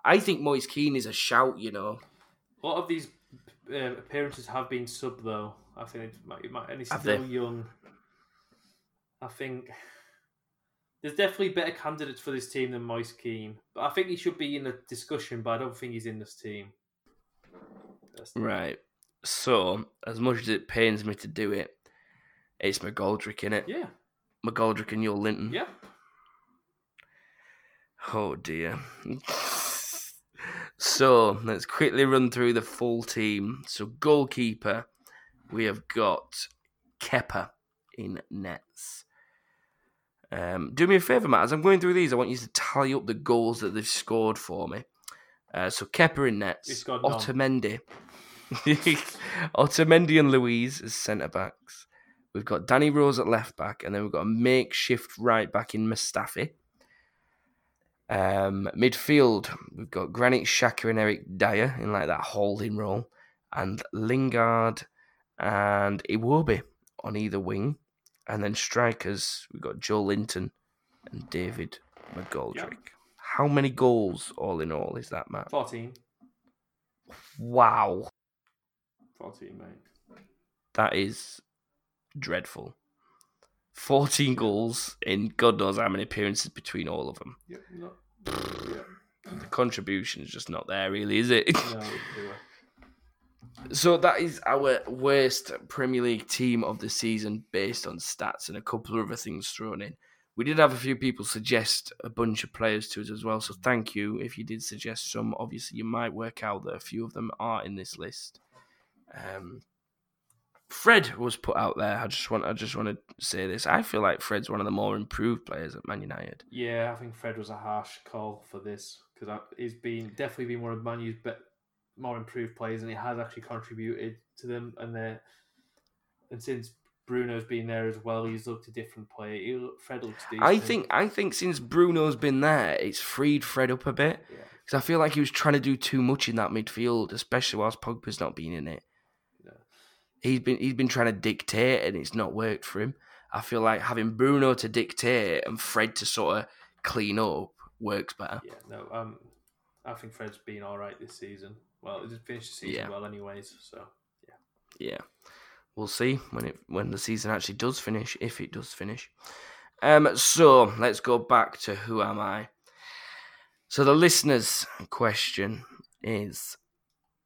[SPEAKER 1] I think Moise Kean is a shout, you know.
[SPEAKER 2] A lot of these uh, appearances have been sub though. I think it might, it might and he's
[SPEAKER 1] Have
[SPEAKER 2] still
[SPEAKER 1] they?
[SPEAKER 2] young. I think there's definitely better candidates for this team than Moise Kean, but I think he should be in the discussion. But I don't think he's in this team.
[SPEAKER 1] Right. So, as much as it pains me to do it, it's McGoldrick in it.
[SPEAKER 2] Yeah,
[SPEAKER 1] McGoldrick and Joelinton.
[SPEAKER 2] yeah.
[SPEAKER 1] Oh dear. so let's quickly run through the full team. So goalkeeper, we have got Kepa in nets. Um, do me a favour, Matt. As I'm going through these, I want you to tally up the goals that they've scored for me. Uh, so Kepa in nets. Otamendi. Otamendi and Luiz as centre backs. We've got Danny Rose at left back, and then we've got a makeshift right back in Mustafi. Um, midfield, we've got Granit Xhaka and Eric Dier in like that holding role, and Lingard and Iwobi on either wing, and then strikers, we've got Joelinton and David McGoldrick.
[SPEAKER 2] Yep.
[SPEAKER 1] How many goals all in all is that, Matt?
[SPEAKER 2] 14.
[SPEAKER 1] Wow,
[SPEAKER 2] 14, mate.
[SPEAKER 1] that is dreadful. 14 goals in God knows how many appearances between all of them.
[SPEAKER 2] Yep. No. yeah.
[SPEAKER 1] The contribution is just not there, really, is it?
[SPEAKER 2] No.
[SPEAKER 1] So that is our worst Premier League team of the season based on stats and a couple of other things thrown in. We did have a few people suggest a bunch of players to us as well, so thank you if you did suggest some. Obviously, you might work out that a few of them are in this list. Um, Fred was put out there. I just want, I just want to say this. I feel like Fred's one of the more improved players at Man United.
[SPEAKER 2] Yeah, I think Fred was a harsh call for this because he's been definitely been one of Man U's be- more improved players, and he has actually contributed to them. And they and since Bruno's been there as well, he's looked a different player. He look, Fred looks decent.
[SPEAKER 1] I think, I think since Bruno's been there, it's freed Fred up a bit.
[SPEAKER 2] Yeah.
[SPEAKER 1] Because I feel like he was trying to do too much in that midfield, especially whilst Pogba's not been in it. He's been he's been trying to dictate and it's not worked for him. I feel like having Bruno to dictate and Fred to sort of clean up works better.
[SPEAKER 2] Yeah, no, um, I think Fred's been all right this season. Well, he finished the season
[SPEAKER 1] Yeah.
[SPEAKER 2] well, anyways. So
[SPEAKER 1] yeah, Yeah, we'll see when it when the season actually does finish, if it does finish. Um, so let's go back to who am I? So the listeners' question is,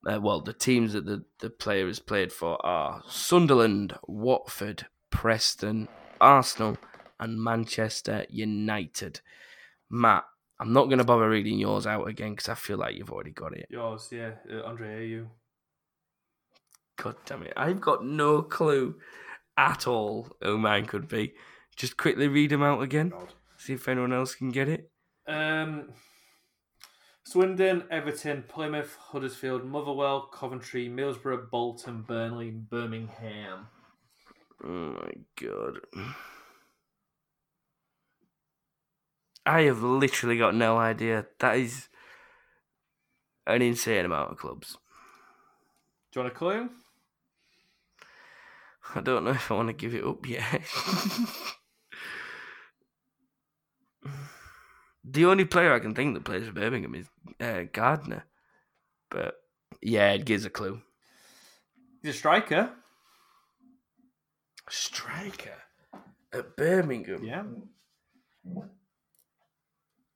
[SPEAKER 1] uh, well, the teams that the the player has played for are Sunderland, Watford, Preston, Arsenal, and Manchester United. Matt, I'm not going to bother reading yours out again because I feel like you've already got it.
[SPEAKER 2] yours, yeah, uh, Andre Ayew.
[SPEAKER 1] God damn it. I've got no clue at all who mine could be. Just quickly read them out again.
[SPEAKER 2] God.
[SPEAKER 1] See if anyone else can get it.
[SPEAKER 2] Um, Swindon, Everton, Plymouth, Huddersfield, Motherwell, Coventry, Middlesbrough, Bolton, Burnley, Birmingham.
[SPEAKER 1] Oh my god. I have literally got no idea. That is an insane amount of clubs.
[SPEAKER 2] Do you want a clue?
[SPEAKER 1] I don't know if I want to give it up yet. the only player I can think that plays for Birmingham is uh, Gardner. But yeah, it gives a clue.
[SPEAKER 2] He's a striker.
[SPEAKER 1] Striker at Birmingham.
[SPEAKER 2] Yeah.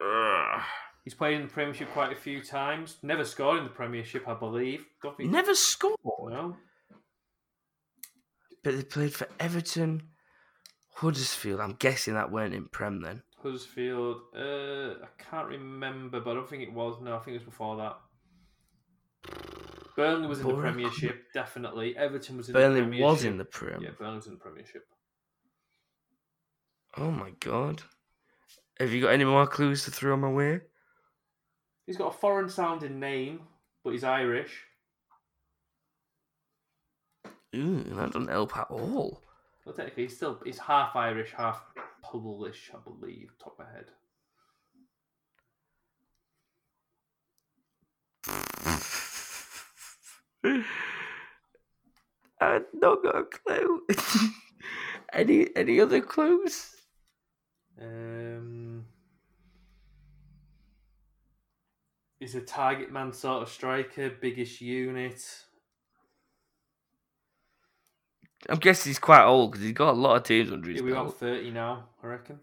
[SPEAKER 1] Ugh.
[SPEAKER 2] He's played in the Premiership quite a few times. Never scored in the Premiership, I believe. Don't think-
[SPEAKER 1] Never scored,
[SPEAKER 2] No.
[SPEAKER 1] but they played for Everton, Huddersfield. I'm guessing that weren't in Prem then.
[SPEAKER 2] Huddersfield. Uh, I can't remember, but I don't think it was. No, I think it was before that. Burnley was in the Premiership, definitely. Everton was in
[SPEAKER 1] Burnley
[SPEAKER 2] the Premiership.
[SPEAKER 1] was in the Prem.
[SPEAKER 2] Yeah, Burnley was in the Premiership.
[SPEAKER 1] Oh my god. Have you got any more clues to throw my way?
[SPEAKER 2] He's got a foreign sounding name, but he's Irish.
[SPEAKER 1] Ooh, that doesn't help at all.
[SPEAKER 2] Well, technically, he's still he's half Irish, half Polish, I believe, top of my head.
[SPEAKER 1] I've not got a clue. any any other clues?
[SPEAKER 2] Um, he's a target man sort of striker, biggest unit.
[SPEAKER 1] I'm guessing he's quite old because he's got a lot of teams under his
[SPEAKER 2] be
[SPEAKER 1] belt.
[SPEAKER 2] about 30 now, I reckon.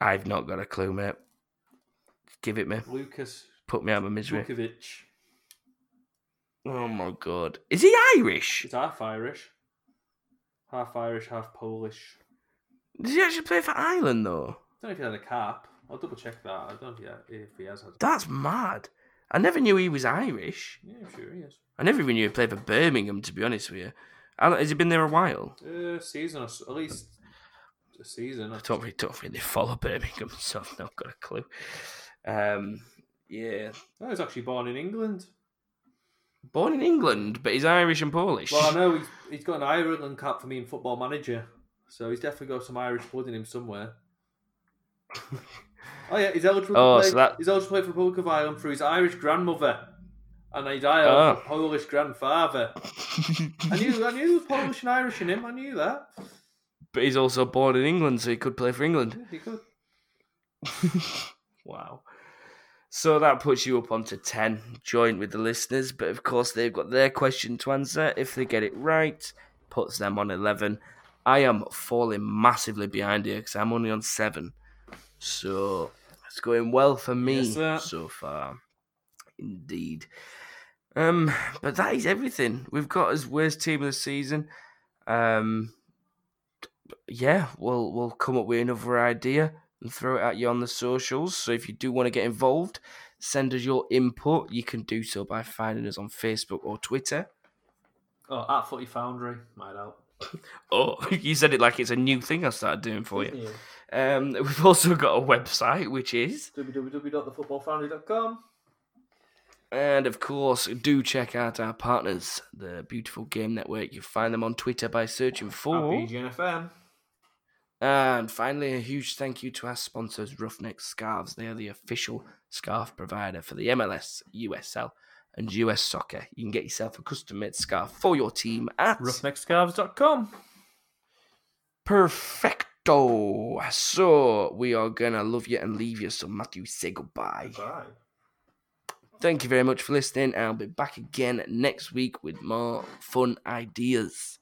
[SPEAKER 1] I've not got a clue, mate. Give it me.
[SPEAKER 2] Lukas
[SPEAKER 1] Put me out of my misery.
[SPEAKER 2] Jutkiewicz.
[SPEAKER 1] Oh my god. Is he Irish?
[SPEAKER 2] He's half Irish. Half Irish, half Polish.
[SPEAKER 1] Does he actually play for Ireland though?
[SPEAKER 2] I don't know if he had a cap. I'll double check that. I don't know if he, ha- if he has had.
[SPEAKER 1] That's mad. I never knew he was Irish.
[SPEAKER 2] Yeah, I'm sure he is.
[SPEAKER 1] I never even knew he played for Birmingham, to be honest with you. How Has he been there a while?
[SPEAKER 2] Uh, season, or s- at least a season.
[SPEAKER 1] I don't really, don't really follow Birmingham, so I've not got a clue. Um, yeah.
[SPEAKER 2] No, he's actually born in England.
[SPEAKER 1] Born in England, but he's Irish and Polish.
[SPEAKER 2] Well, I know he's, he's got an Ireland cap for me in Football Manager, so he's definitely got some Irish blood in him somewhere. oh yeah, he's eligible.
[SPEAKER 1] Oh,
[SPEAKER 2] to play,
[SPEAKER 1] so that-
[SPEAKER 2] he's eligible to play for Republic of Ireland through his Irish grandmother and his Irish
[SPEAKER 1] Oh.
[SPEAKER 2] Polish grandfather. I knew, I knew there was Polish and Irish in him. I knew that.
[SPEAKER 1] but he's also born in England, so he could play for England.
[SPEAKER 2] Yeah, he could.
[SPEAKER 1] Wow. So that puts you up onto 10, joint with the listeners. But of course, they've got their question to answer. If they get it right, puts them on 11. I am falling massively behind here because I'm only on 7. So it's going well for me
[SPEAKER 2] Yes,
[SPEAKER 1] so far. Indeed. Um, but that is everything. We've got as worst team of the season. Um, yeah, we'll we'll come up with another idea and throw it at you on the socials. So if you do want to get involved, send us your input. You can do so by finding us on Facebook or Twitter.
[SPEAKER 2] Oh, at Footy Foundry, might help.
[SPEAKER 1] Oh, you said it like it's a new thing I started doing for you. Um, we've also got a website, which is,
[SPEAKER 2] www.thefootballfoundry.com.
[SPEAKER 1] and of course, do check out our partners, the Beautiful Game Network. You find them on Twitter by searching for.
[SPEAKER 2] BGNFM.
[SPEAKER 1] And finally, a huge thank you to our sponsors, Ruffneck Scarves. They are the official scarf provider for the MLS, USL, and US Soccer. You can get yourself a custom made scarf for your team at
[SPEAKER 2] Ruffneckscarves.com.
[SPEAKER 1] Perfecto. So we are gonna love you and leave you. So Matthew, say goodbye.
[SPEAKER 2] Bye.
[SPEAKER 1] Thank you very much for listening. I'll be back again next week with more fun ideas.